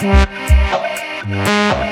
oh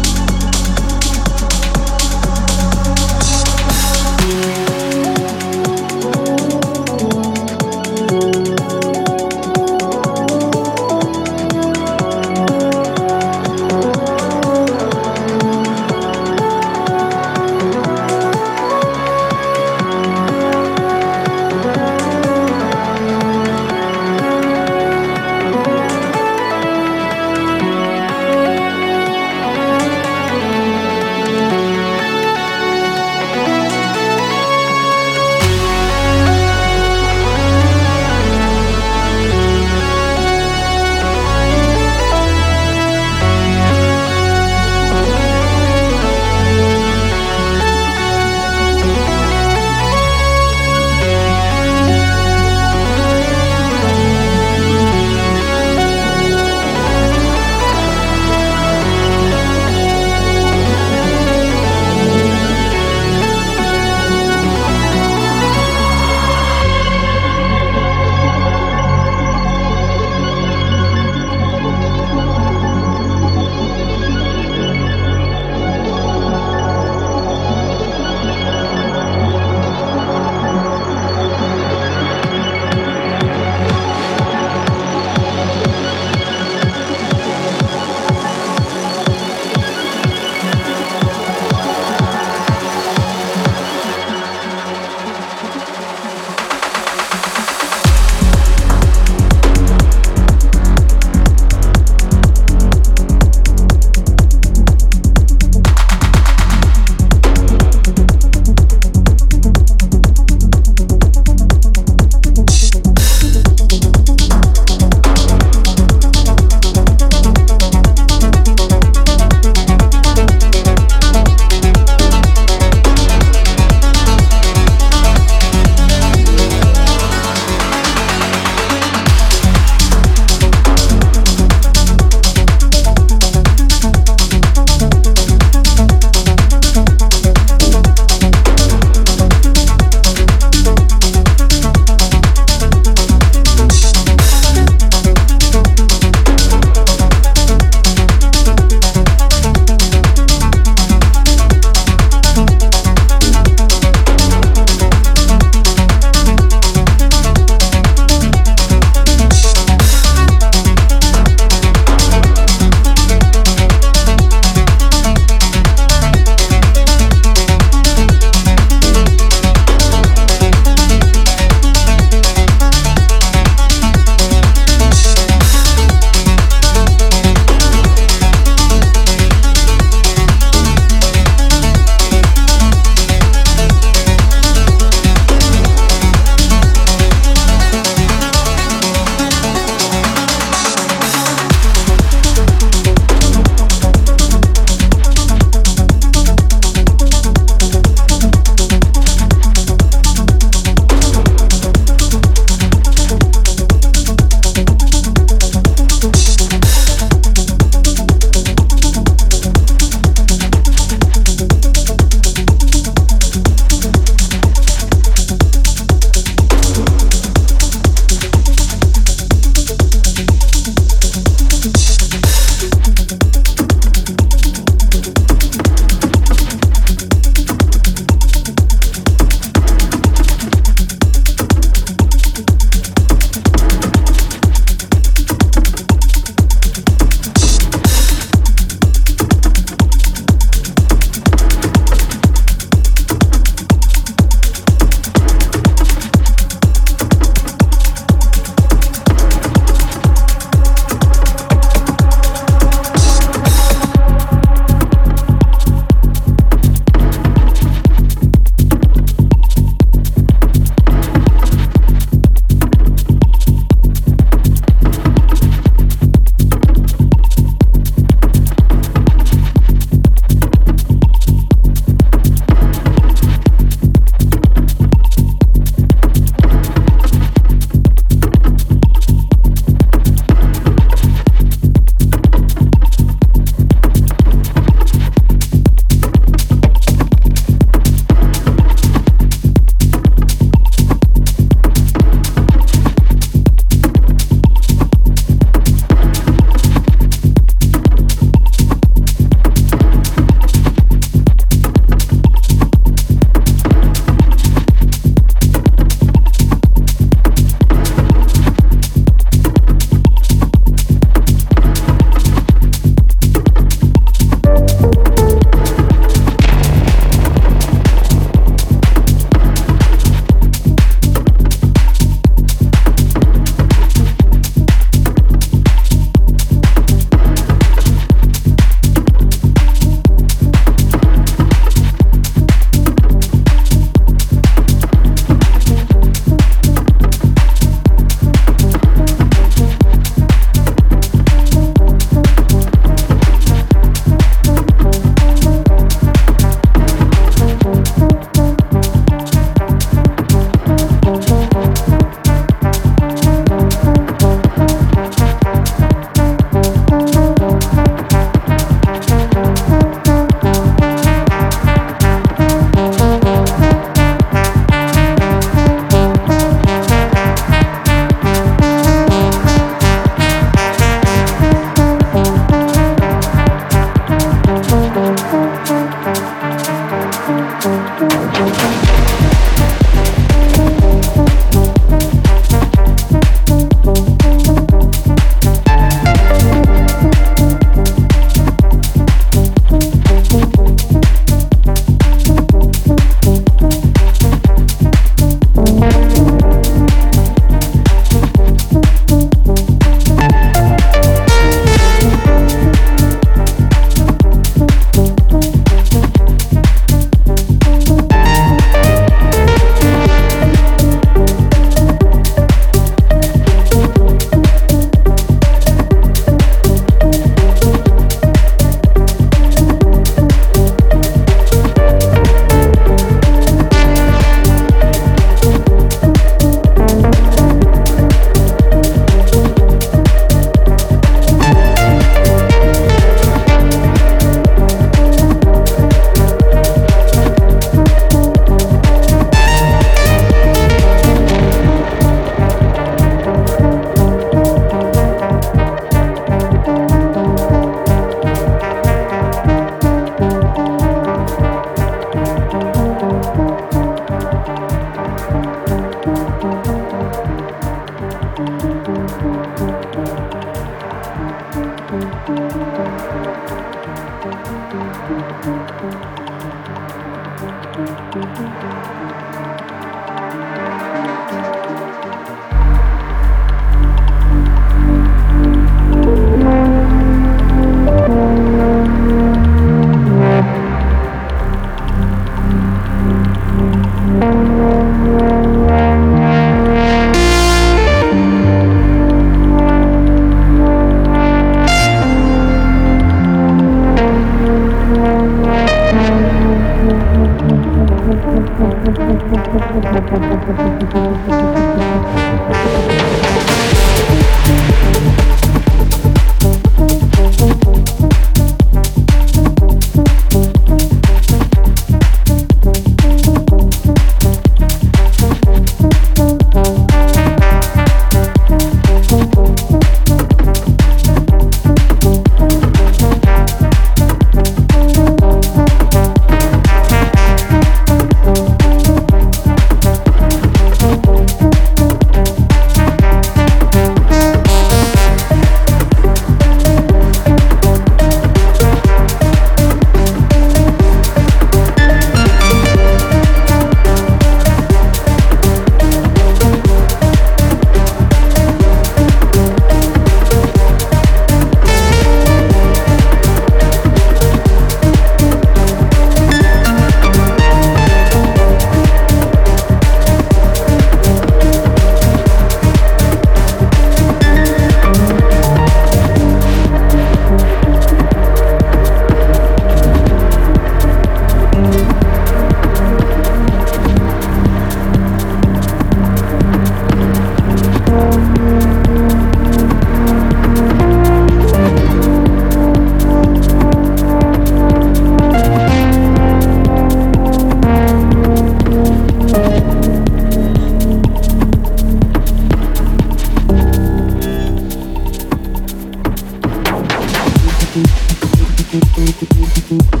Música